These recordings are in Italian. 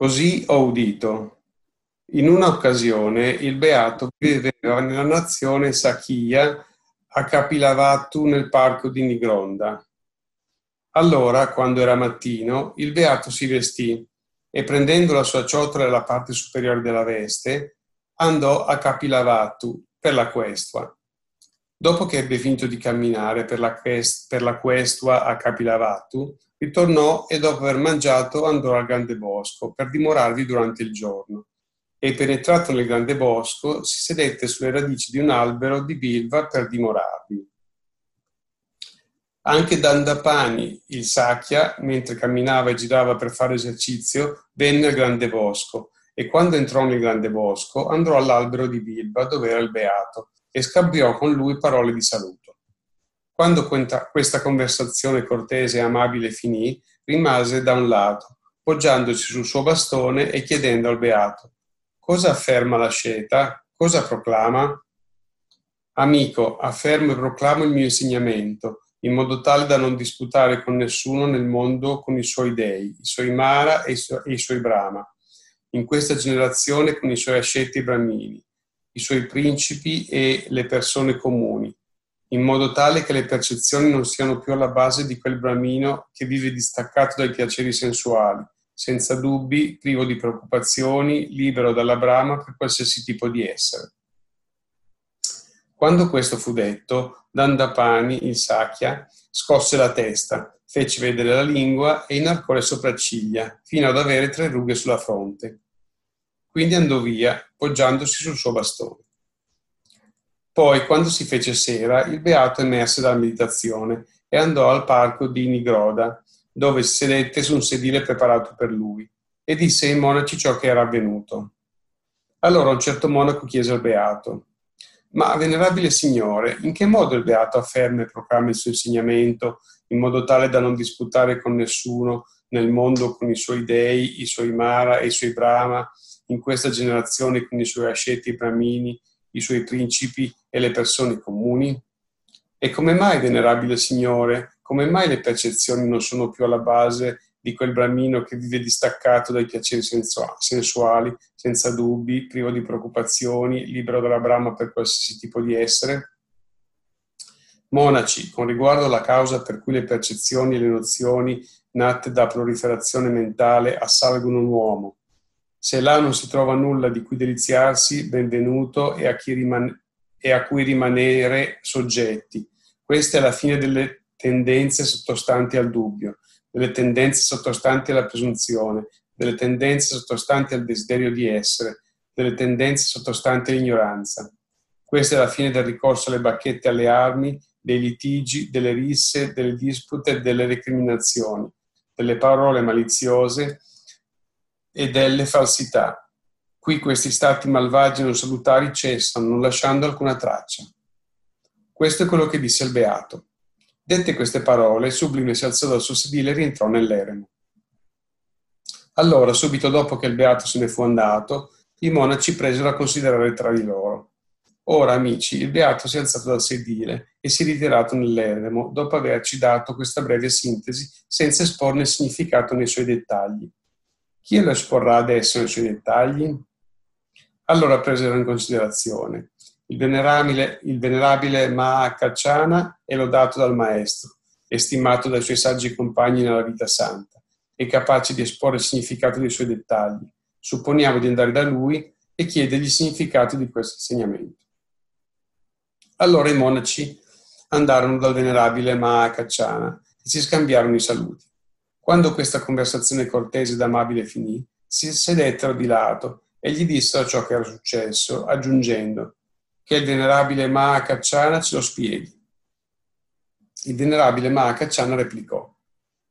Così ho udito. In una occasione il beato viveva nella nazione Sakya a Kapilavatu nel parco di Nigronda. Allora, quando era mattino, il beato si vestì e prendendo la sua ciotola e la parte superiore della veste, andò a Kapilavatu per la questua. Dopo che ebbe finito di camminare per la, questua a Kapilavatu, ritornò e dopo aver mangiato andò al grande bosco per dimorarvi durante il giorno. E penetrato nel grande bosco si sedette sulle radici di un albero di bilva per dimorarvi. Anche Dandapani, il Sakya, mentre camminava e girava per fare esercizio, venne al grande bosco e quando entrò nel grande bosco andò all'albero di Bilba dove era il beato e scambiò con lui parole di saluto. Quando questa conversazione cortese e amabile finì, rimase da un lato, poggiandosi sul suo bastone e chiedendo al beato, cosa afferma la sceta? Cosa proclama? Amico, affermo e proclamo il mio insegnamento, in modo tale da non disputare con nessuno nel mondo con i suoi dei, i suoi Mara e i, su- e i suoi Brahma, in questa generazione con i suoi ascetti brahmini, i suoi principi e le persone comuni, in modo tale che le percezioni non siano più alla base di quel bramino che vive distaccato dai piaceri sensuali, senza dubbi, privo di preoccupazioni, libero dalla brama per qualsiasi tipo di essere. Quando questo fu detto, Dandapani, il Sakya, scosse la testa, fece vedere la lingua e inarcò le sopracciglia, fino ad avere tre rughe sulla fronte. Quindi andò via, poggiandosi sul suo bastone. Poi, quando si fece sera, il beato emerse dalla meditazione e andò al parco di Nigroda, dove si sedette su un sedile preparato per lui, e disse ai monaci ciò che era avvenuto. Allora un certo monaco chiese al beato, ma venerabile Signore, in che modo il beato afferma e proclama il suo insegnamento in modo tale da non disputare con nessuno nel mondo con i suoi dei, i suoi Mara e i suoi Brahma, in questa generazione con i suoi asceti Brahmini, i suoi principi e le persone comuni? E come mai, venerabile Signore, come mai le percezioni non sono più alla base di quel bramino che vive distaccato dai piaceri sensuali, senza dubbi, privo di preoccupazioni, libero dalla brama per qualsiasi tipo di essere? Monaci, con riguardo alla causa per cui le percezioni e le nozioni nate da proliferazione mentale assalgono un uomo, se là non si trova nulla di cui deliziarsi, benvenuto e a, rimane, e a cui rimanere soggetti. Questa è la fine delle tendenze sottostanti al dubbio, delle tendenze sottostanti alla presunzione, delle tendenze sottostanti al desiderio di essere, delle tendenze sottostanti all'ignoranza. Questa è la fine del ricorso alle bacchette e alle armi, dei litigi, delle risse, delle dispute, delle recriminazioni, delle parole maliziose, e delle falsità. Qui questi stati malvagi e non salutari cessano, non lasciando alcuna traccia. Questo è quello che disse il Beato. Dette queste parole, Sublime si alzò dal suo sedile e rientrò nell'eremo. Allora, subito dopo che il Beato se ne fu andato, i monaci presero a considerare tra di loro. Ora, amici, il Beato si è alzato dal sedile e si è ritirato nell'eremo, dopo averci dato questa breve sintesi, senza esporne il significato nei suoi dettagli. Chi lo esporrà adesso nei suoi dettagli? Allora presero in considerazione il venerabile, il venerabile Mahakachana è lodato dal maestro, estimato dai suoi saggi compagni nella vita santa e capace di esporre il significato dei suoi dettagli. Supponiamo di andare da lui e chiedergli il significato di questo insegnamento. Allora i monaci andarono dal venerabile Mahakachana e si scambiarono i saluti. Quando questa conversazione cortese ed amabile finì, si sedettero di lato e gli dissero ciò che era successo, aggiungendo che il venerabile Mahakachana ce lo spieghi. Il venerabile Mahakachana replicò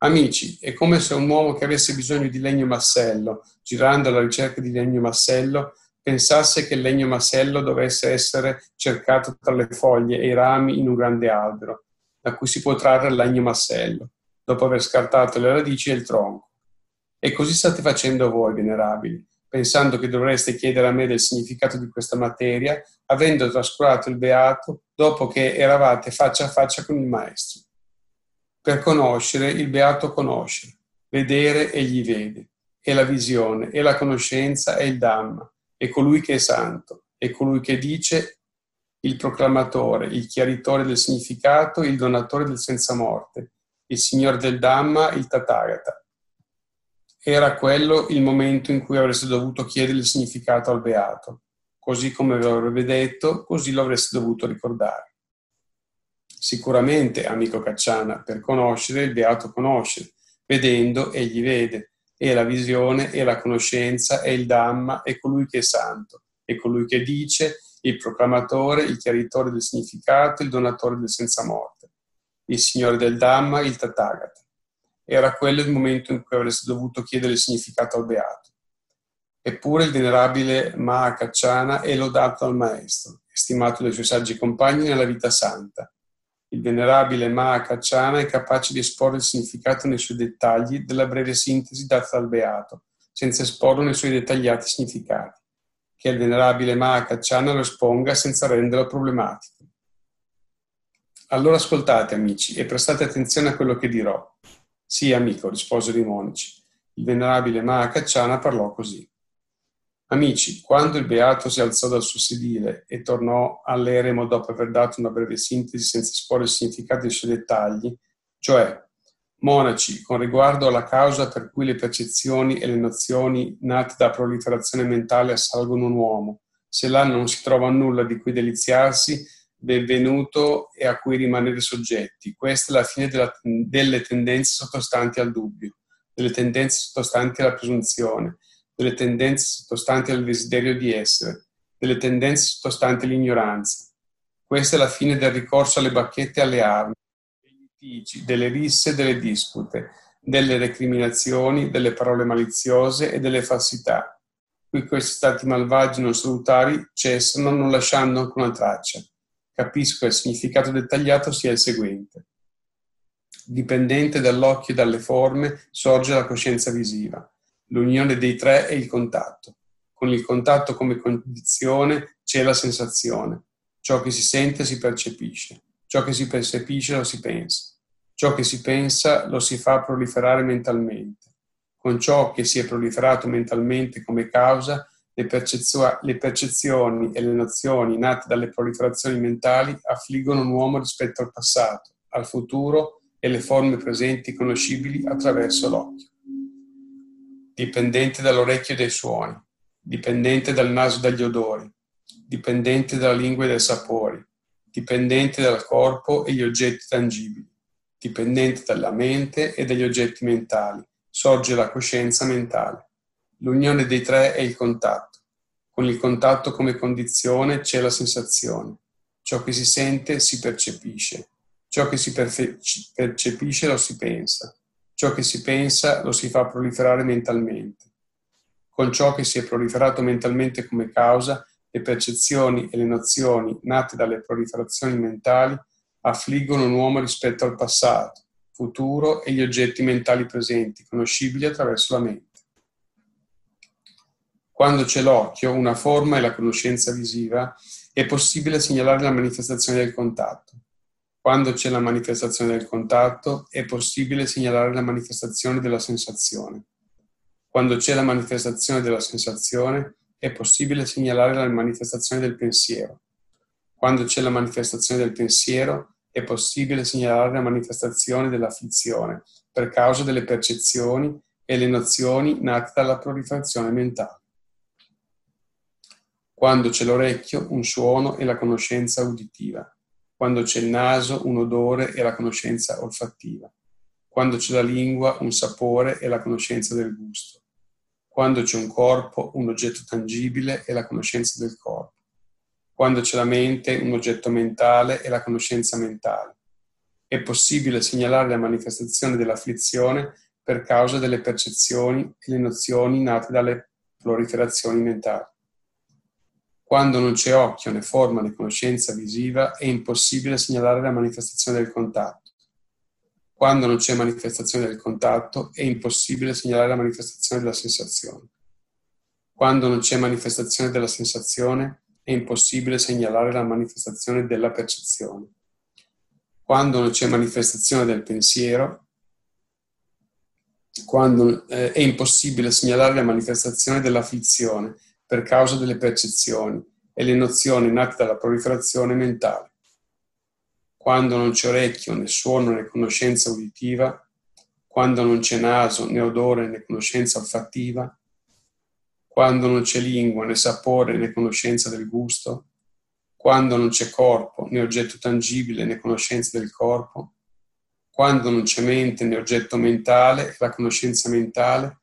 Amici, è come se un uomo che avesse bisogno di legno massello, girando alla ricerca di legno massello, pensasse che il legno massello dovesse essere cercato tra le foglie e i rami in un grande albero, da cui si può trarre il legno massello dopo aver scartato le radici e il tronco. E così state facendo voi, venerabili, pensando che dovreste chiedere a me del significato di questa materia, avendo trascurato il beato dopo che eravate faccia a faccia con il Maestro. Per conoscere, il beato conosce, vedere egli vede, e la visione e la conoscenza è il Dhamma, e colui che è santo, e colui che dice il proclamatore, il chiaritore del significato, il donatore del senza morte, il signore del Dhamma, il Tathagata. Era quello il momento in cui avreste dovuto chiedere il significato al beato. Così come ve l'avrebbe detto, così lo avreste dovuto ricordare. Sicuramente, amico Cacciana, per conoscere il beato conosce, vedendo egli vede, e la visione e la conoscenza è il Dhamma, è colui che è santo, è colui che dice, il proclamatore, il chiaritore del significato, il donatore del senza morte, il signore del Dhamma, il Tathagata. Era quello il momento in cui avreste dovuto chiedere il significato al beato. Eppure il venerabile Mahakacciana è lodato dal maestro, stimato dai suoi saggi compagni nella vita santa, il venerabile Mahakacciana è capace di esporre il significato nei suoi dettagli della breve sintesi data dal Beato, senza esporlo nei suoi dettagliati significati. Che il venerabile Mahakacciana lo esponga senza renderlo problematico. Allora ascoltate, amici, e prestate attenzione a quello che dirò. Sì, amico, risposero i monaci. Il venerabile Mahakacciana parlò così. Amici, quando il beato si alzò dal suo sedile e tornò all'eremo dopo aver dato una breve sintesi senza esporre il significato dei suoi dettagli, cioè, monaci, con riguardo alla causa per cui le percezioni e le nozioni nate da proliferazione mentale assalgono un uomo, se là non si trova nulla di cui deliziarsi, benvenuto e a cui rimanere soggetti. Questa è la fine della, delle tendenze sottostanti al dubbio, delle tendenze sottostanti alla presunzione delle tendenze sottostanti al desiderio di essere, delle tendenze sottostanti all'ignoranza. Questa è la fine del ricorso alle bacchette e alle armi, dei litigi, delle risse e delle dispute, delle recriminazioni, delle parole maliziose e delle falsità. Qui questi stati malvagi non salutari cessano non lasciando alcuna traccia. Capisco il significato dettagliato sia il seguente. Dipendente dall'occhio e dalle forme sorge la coscienza visiva L'unione dei tre è il contatto. Con il contatto come condizione c'è la sensazione. Ciò che si sente si percepisce. Ciò che si percepisce lo si pensa. Ciò che si pensa lo si fa proliferare mentalmente. Con ciò che si è proliferato mentalmente come causa, le, percezio- le percezioni e le nozioni nate dalle proliferazioni mentali affliggono un uomo rispetto al passato, al futuro e le forme presenti conoscibili attraverso l'occhio dipendente dall'orecchio dai suoni, dipendente dal naso dagli odori, dipendente dalla lingua e dai sapori, dipendente dal corpo e gli oggetti tangibili, dipendente dalla mente e dagli oggetti mentali, sorge la coscienza mentale. L'unione dei tre è il contatto. Con il contatto come condizione c'è la sensazione. Ciò che si sente si percepisce. Ciò che si percepisce lo si pensa. Ciò che si pensa lo si fa proliferare mentalmente. Con ciò che si è proliferato mentalmente come causa, le percezioni e le nozioni nate dalle proliferazioni mentali affliggono un uomo rispetto al passato, futuro e gli oggetti mentali presenti, conoscibili attraverso la mente. Quando c'è l'occhio, una forma e la conoscenza visiva, è possibile segnalare la manifestazione del contatto. Quando c'è la manifestazione del contatto è possibile segnalare la manifestazione della sensazione. Quando c'è la manifestazione della sensazione è possibile segnalare la manifestazione del pensiero. Quando c'è la manifestazione del pensiero è possibile segnalare la manifestazione dell'afflizione per causa delle percezioni e le nozioni nate dalla proliferazione mentale. Quando c'è l'orecchio, un suono e la conoscenza uditiva quando c'è il naso, un odore e la conoscenza olfattiva, quando c'è la lingua, un sapore e la conoscenza del gusto, quando c'è un corpo, un oggetto tangibile e la conoscenza del corpo, quando c'è la mente, un oggetto mentale e la conoscenza mentale. È possibile segnalare la manifestazione dell'afflizione per causa delle percezioni e le nozioni nate dalle proliferazioni mentali. Quando non c'è occhio né forma né conoscenza visiva, è impossibile segnalare la manifestazione del contatto. Quando non c'è manifestazione del contatto, è impossibile segnalare la manifestazione della sensazione. Quando non c'è manifestazione della sensazione, è impossibile segnalare la manifestazione della percezione. Quando non c'è manifestazione del pensiero, quando eh, è impossibile segnalare la manifestazione dell'afflizione per causa delle percezioni e le nozioni nate dalla proliferazione mentale. Quando non c'è orecchio, né suono, né conoscenza uditiva, quando non c'è naso, né odore, né conoscenza olfattiva, quando non c'è lingua, né sapore, né conoscenza del gusto, quando non c'è corpo, né oggetto tangibile, né conoscenza del corpo, quando non c'è mente né oggetto mentale, la conoscenza mentale,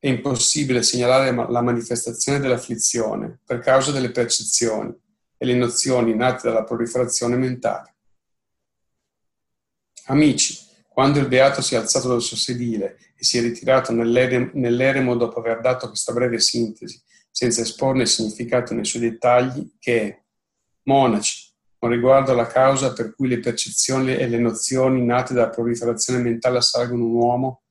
è impossibile segnalare la manifestazione dell'afflizione per causa delle percezioni e le nozioni nate dalla proliferazione mentale. Amici, quando il beato si è alzato dal suo sedile e si è ritirato nell'eremo dopo aver dato questa breve sintesi, senza esporne il significato nei suoi dettagli, che è Monaci, con riguardo alla causa per cui le percezioni e le nozioni nate dalla proliferazione mentale assalgono un uomo,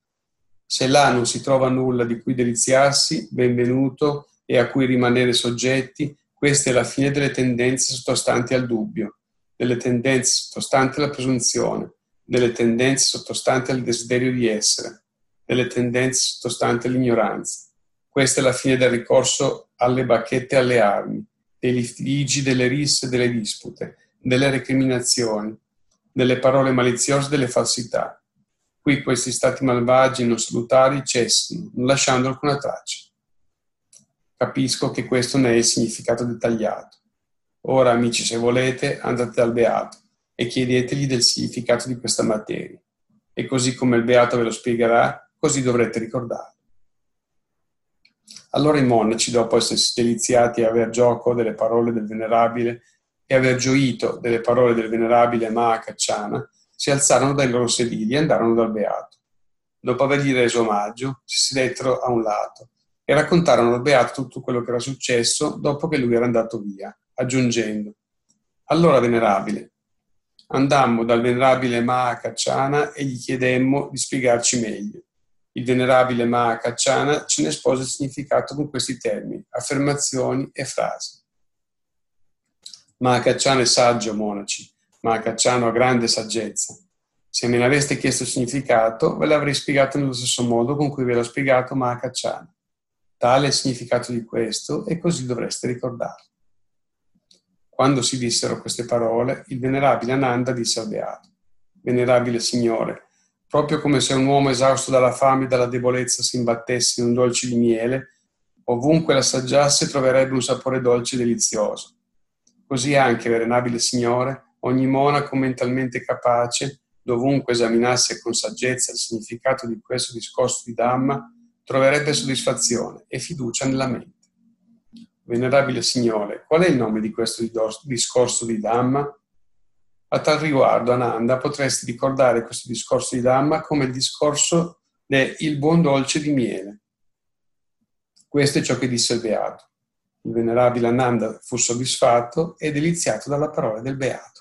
se là non si trova nulla di cui deliziarsi, benvenuto e a cui rimanere soggetti, questa è la fine delle tendenze sottostanti al dubbio, delle tendenze sottostanti alla presunzione, delle tendenze sottostanti al desiderio di essere, delle tendenze sottostanti all'ignoranza. Questa è la fine del ricorso alle bacchette e alle armi, dei litigi, delle risse, delle dispute, delle recriminazioni, delle parole maliziose, delle falsità. Qui questi stati malvagi non salutari cessano, non lasciando alcuna traccia. Capisco che questo ne è il significato dettagliato. Ora, amici, se volete, andate dal Beato e chiedetegli del significato di questa materia. E così come il Beato ve lo spiegherà, così dovrete ricordarlo. Allora i monaci, dopo essersi deliziati e aver gioco delle parole del venerabile e aver gioito delle parole del venerabile Mahakachana, si alzarono dai loro sedili e andarono dal beato. Dopo avergli reso omaggio, si sedettero a un lato e raccontarono al beato tutto quello che era successo dopo che lui era andato via, aggiungendo Allora, venerabile, andammo dal venerabile Mahakachana e gli chiedemmo di spiegarci meglio il venerabile Mahakachana ce ne sposa il significato con questi termini, affermazioni e frasi. Mahakachana è saggio, monaci. Mahakachana ha grande saggezza. Se me ne aveste chiesto il significato, ve l'avrei spiegato nello stesso modo con cui ve l'ho spiegato Mahakachana. Tale è il significato di questo e così dovreste ricordarlo. Quando si dissero queste parole, il venerabile Ananda disse al beato, Venerabile Signore, proprio come se un uomo esausto dalla fame e dalla debolezza si imbattesse in un dolce di miele, ovunque l'assaggiasse troverebbe un sapore dolce e delizioso. Così anche, venerabile Signore, ogni monaco mentalmente capace, dovunque esaminasse con saggezza il significato di questo discorso di Dhamma, troverebbe soddisfazione e fiducia nella mente. Venerabile Signore, qual è il nome di questo discorso di Dhamma? A tal riguardo, Ananda, potresti ricordare questo discorso di Dhamma come il discorso del buon dolce di miele. Questo è ciò che disse il Beato. Il venerabile Ananda fu soddisfatto e deliziato dalla parola del Beato.